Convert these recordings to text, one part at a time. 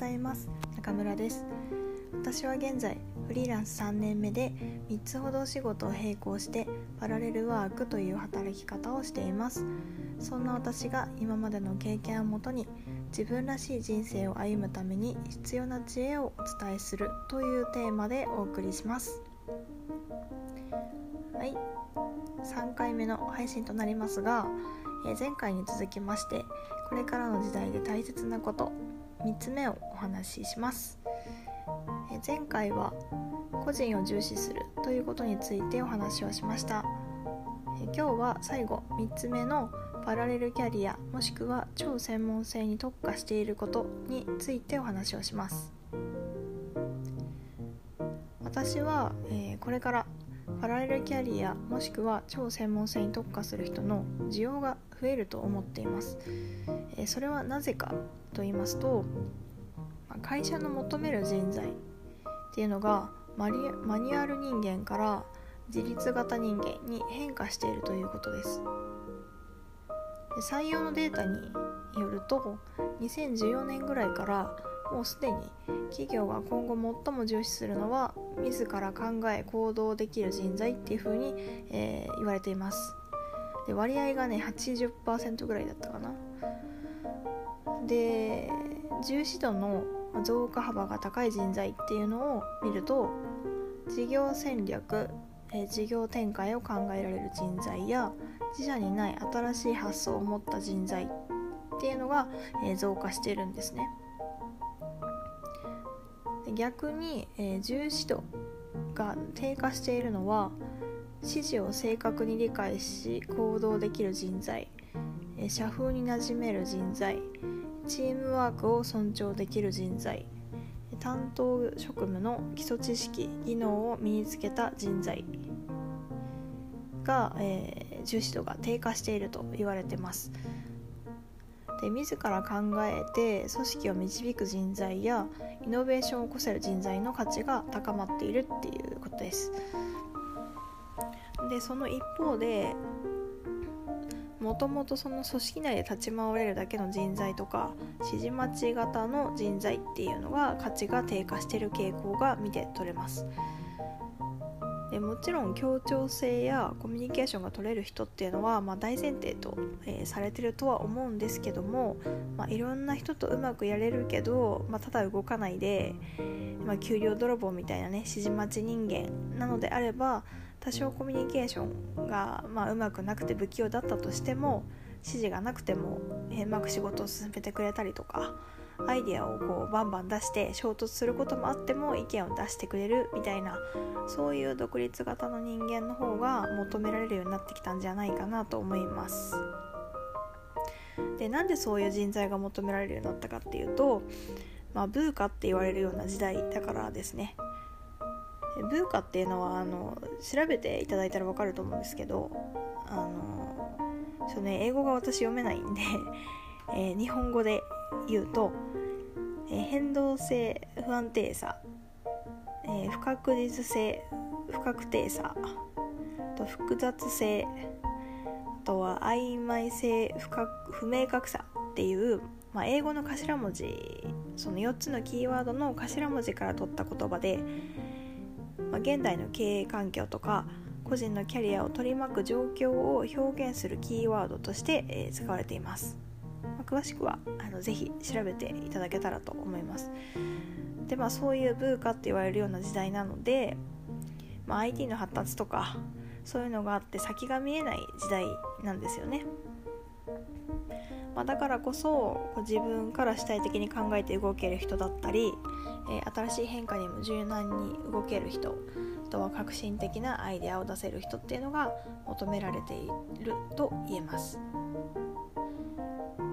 ざいます。中村です。私は現在フリーランス3年目で3つほど仕事を並行してパラレルワークという働き方をしています。そんな私が今までの経験をもとに自分らしい人生を歩むために必要な知恵をお伝えするというテーマでお送りします。はい。3回目の配信となりますが前回に続きましてこれからの時代で大切なこと3つ目をお話しします、前回は個人を重視するということについてお話をしました、今日は最後3つ目のパラレルキャリアもしくは超専門性に特化していることについてお話をします。私は、え、これからパラレルキャリアもしくは超専門性に特化する人の需要が増えると思っています、えそれはなぜか。と言いますと会社の求める人材っていうのがマニュアル人間から自立型人間に変化しているということです。で採用のデータによると2014年ぐらいからもうすでに企業が今後最も重視するのは自ら考え行動できる人材っていうふうに、えー、言われています。で割合がね80%ぐらいだったかな。で重視度の増加幅が高い人材っていうのを見ると事業戦略、え事業展開を考えられる人材や自社にない新しい発想を持った人材っていうのが、え増加しているんですね。逆に、え、重視度が低下しているのは指示を正確に理解し行動できる人材え社風に馴染める人材チームワークを尊重できる人材。担当職務の基礎知識技能を身につけた人材。が、えー、重視度が低下していると言われてます。で自ら考えて組織を導く人材やイノベーションを起こせる人材の価値が高まっているっていうことです。でその一方でもともとその組織内で立ち回れるだけの人材とか指示待ち型の人材っていうのが価値が低下してる傾向が見て取れます。でもちろん協調性やコミュニケーションが取れる人っていうのは、まあ、大前提と、えー、されてるとは思うんですけども、まあ、いろんな人とうまくやれるけど、まあ、ただ動かないで、まあ、給料泥棒みたいなね指示待ち人間なのであれば多少コミュニケーションが、まあ、うまくなくて不器用だったとしても指示がなくても、うまく仕事を進めてくれたりとかアイデアをこうバンバン出して衝突することもあっても意見を出してくれるみたいなそういう独立型の人間の方が求められるようになってきたんじゃないかなと思います。でなんでそういう人材が求められるようになったかっていうと、まあ、ブーカって言われるような時代だからですね。ブーカっていうのはあの調べていただいたら分かると思うんですけどあのちょ、ね、英語が私読めないんで、えー、日本語で言うと、えー、変動性不安定さ、えー、不確実性不確定さと複雑性あとは曖昧性不不明確さっていう、まあ、英語の頭文字その4つのキーワードの頭文字から取った言葉で、まあ、現代の経営環境とか個人のキャリアを取り巻く状況を表現するキーワードとして、えー、使われています。まあ、詳しくはあのぜひ調べていただけたらと思いますでまあそういうブーカって言われるような時代なので、まあ、IT の発達とかそういうのがあって先が見えない時代なんですよね、まあ、だからこそ自分から主体的に考えて動ける人だったり、えー、新しい変化にも柔軟に動ける人あとは革新的なアイデアを出せる人っていうのが求められていると言えます。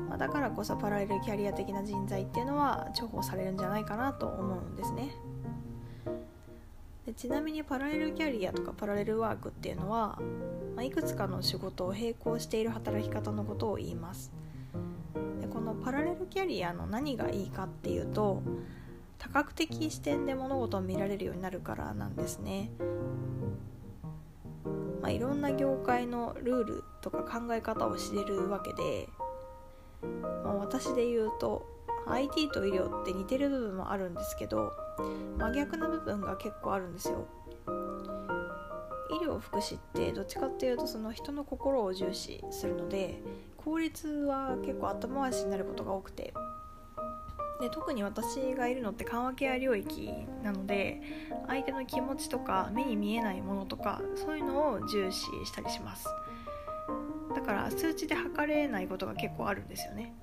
まだからこそパラレルキャリア的な人材っていうのは重宝されるんじゃないかなと思うんですね。ちなみにパラレルキャリアとかパラレルワークっていうのは、まあ、いくつかの仕事を並行している働き方のことを言います。でこのパラレルキャリアの何がいいかっていうと多角的視点で物事を見られるようになるからなんですね。まあ、いろんな業界のルールとか考え方を知れるわけでまあ、私で言うと IT と医療って似てる部分もあるんですけど真逆な部分が結構あるんですよ。医療福祉ってどっちかっていうとその人の心を重視するので効率は結構後回しになることが多くて。で特に私がいるのって緩和ケア領域なので相手の気持ちとか目に見えないものとかそういうのを重視したりします。だから数値で測れないことが結構あるんですよね。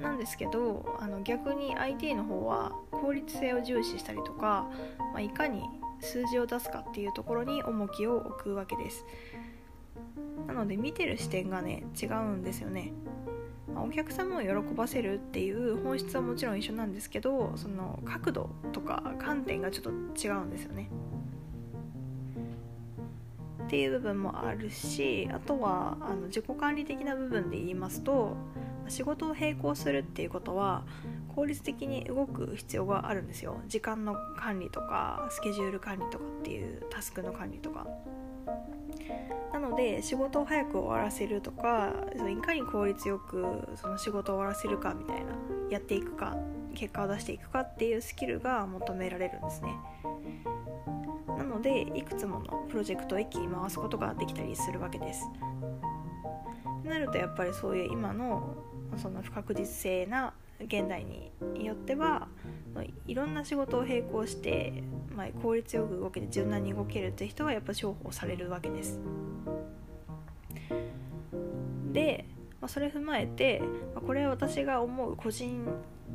なんですけどあの逆に IT の方は効率性を重視したりとか、まあ、いかに数字を出すかっていうところに重きを置くわけです。なので見てる視点がね違うんですよね。お客様を喜ばせるっていう本質はもちろん一緒なんですけどその角度とか観点がちょっと違うんですよね。っていう部分もあるしあとはあの自己管理的な部分で言いますと仕事を並行するっていうことは効率的に動く必要があるんですよ。時間の管理とかスケジュール管理とかっていうタスクの管理とか。なので仕事を早く終わらせるとかいかに効率よくその仕事を終わらせるかみたいなやっていくか結果を出していくかっていうスキルが求められるんですね。なのでいくつものプロジェクトを一気に回すことができたりするわけです。なるとやっぱりそういう今のその不確実性な現代によってはいろんな仕事を並行して、まあ、効率よく動けて柔軟に動けるって人はやっぱ重宝されるわけです。で、まあ、それ踏まえて、まあ、これは私が思う個人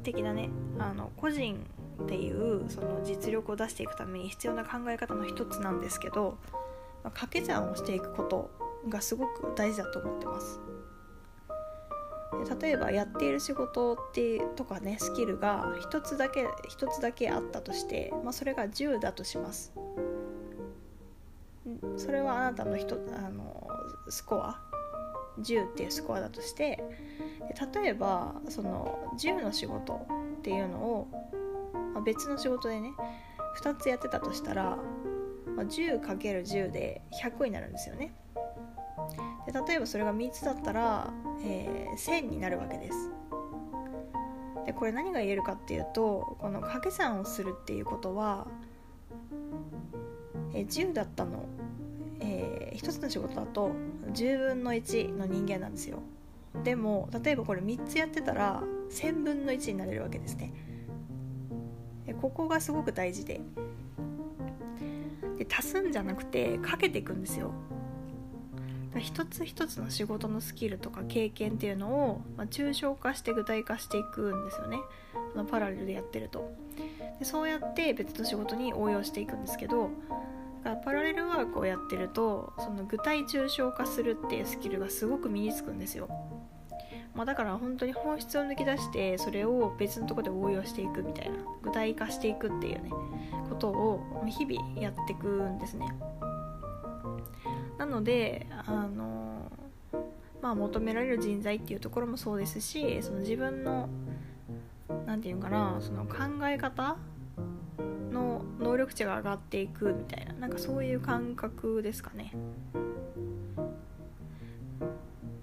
的なねあの個人っていうその実力を出していくために必要な考え方の一つなんですけど、まあ、掛け算をしていくことがすごく大事だと思ってます。例えばやっている仕事ってとかねスキルが一つだけ一つだけあったとして、まあ、それが10だとします。それはあなたの人あのスコア。10っていうスコアだとして例えばその10の仕事っていうのを、まあ、別の仕事でね2つやってたとしたら、まあ、10×10 で100になるんですよね。で例えばそれが3つだったら、えー、1000になるわけです。でこれ何が言えるかっていうとこの掛け算をするっていうことは、えー、10だったの、えー、1つの仕事だと10分の1の人間なんですよ。でも例えばこれ3つやってたら1000分の1になれるわけですね。でここがすごく大事で。で足すんじゃなくてかけていくんですよ。一つ一つの仕事のスキルとか経験っていうのを、まあ、抽象化して具体化していくんですよね。あのパラレルでやってると。でそうやって別の仕事に応用していくんですけどだからパラレルワークをやってるとその具体抽象化するっていうスキルがすごく身につくんですよ、まあ、だから本当に本質を抜き出してそれを別のとこで応用していくみたいな具体化していくっていうねことを日々やっていくんですね。のであの、まあ、求められる人材っていうところもそうですしその自分の何て言うかなその考え方の能力値が上がっていくみたいななんかそういう感覚ですかね。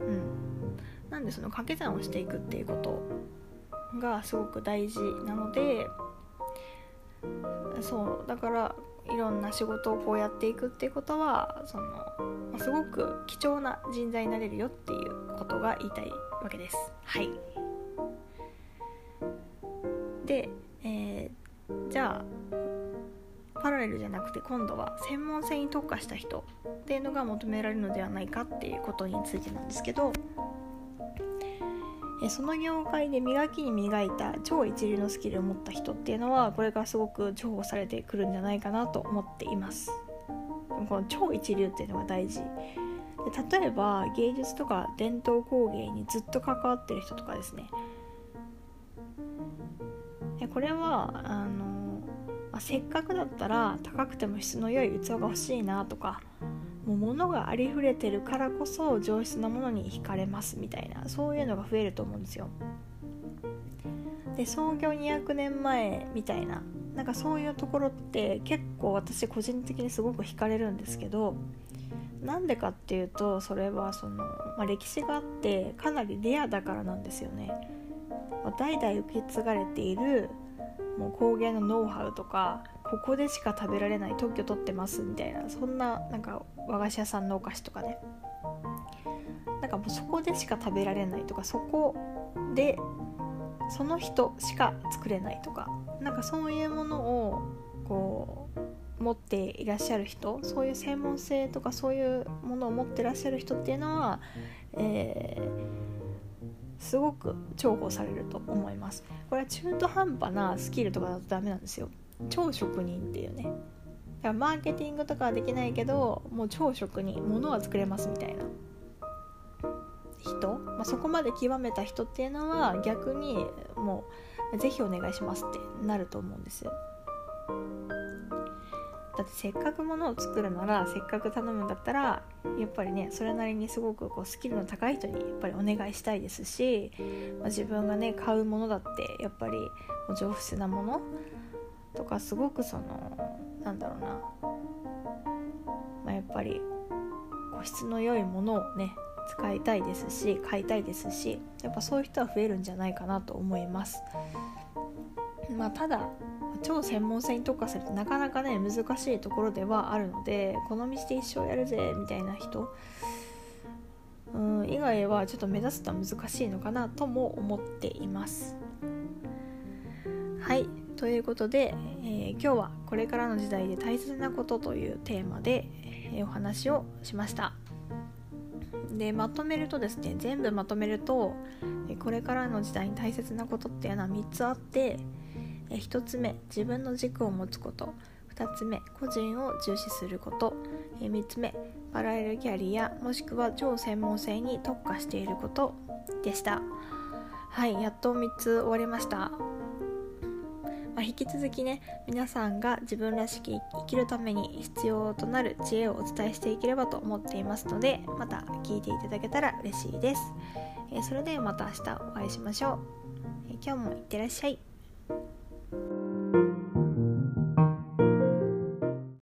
うん、なんでその掛け算をしていくっていうことがすごく大事なのでそうだからいろんな仕事をこうやっていくっていうことはそのすごく貴重な人材になれるよっていうことが言いたいわけです。はいで、えー、じゃあパラレルじゃなくて今度は専門性に特化した人っていうのが求められるのではないかっていうことについてなんですけどその業界で磨きに磨いた超一流のスキルを持った人っていうのはこれからすごく重宝されてくるんじゃないかなと思っています。この超一流っていうのが大事。で例えば芸術とか伝統工芸にずっと関わってる人とかですね。これはあのせっかくだったら高くても質の良い器が欲しいなとかもう物がありふれてるからこそ上質なものに惹かれますみたいなそういうのが増えると思うんですよ。で創業200年前みたいななんかそういうところって結構私個人的にすごく惹かれるんですけどなんでかっていうとそれはその、まあ、歴史があってかなりレアだからなんですよね。代々受け継がれているもう工芸のノウハウとかここでしか食べられない特許取ってますみたいなそんななんか和菓子屋さんのお菓子とかね。なんかもうそこでしか食べられないとかそこでその人しか作れないとかなんかそういうものをこう持っていらっしゃる人そういう専門性とかそういうものを持ってらっしゃる人っていうのは、えー、すごく重宝されると思います。これは中途半端なスキルとかだとダメなんですよ。超職人っていうね。だからマーケティングとかはできないけどもう超職人物は作れますみたいな。人、まあ、そこまで極めた人っていうのは逆にもう是非お願いしますってなると思うんですよ。だってせっかくものを作るならせっかく頼むんだったらやっぱりねそれなりにすごくこうスキルの高い人にやっぱりお願いしたいですし、まあ、自分がね買うものだってやっぱり上質なものとかすごくそのなんだろうな、まあ、やっぱり個質の良いものをね使いたいですし買いたいですしやっぱそういう人は増えるんじゃないかなと思います。まあただ超専門性に特化するとなかなかね難しいところではあるのでこの道で一生やるぜみたいな人うん以外はちょっと目指すのは難しいのかなとも思っています。はいということで、えー、今日はこれからの時代で大切なことというテーマで、えー、お話をしました。でまとめるとですね全部まとめるとこれからの時代に大切なことっていうのは3つあって1つ目自分の軸を持つこと。2つ目個人を重視すること。3つ目パラレルキャリアもしくは超専門性に特化していること。でした。はいやっと3つ終わりました。ま、引き続きね皆さんが自分らしく生きるために必要となる知恵をお伝えしていければと思っていますのでまた聞いていただけたら嬉しいです、え、それではまた明日お会いしましょう、え、今日もいってらっしゃい。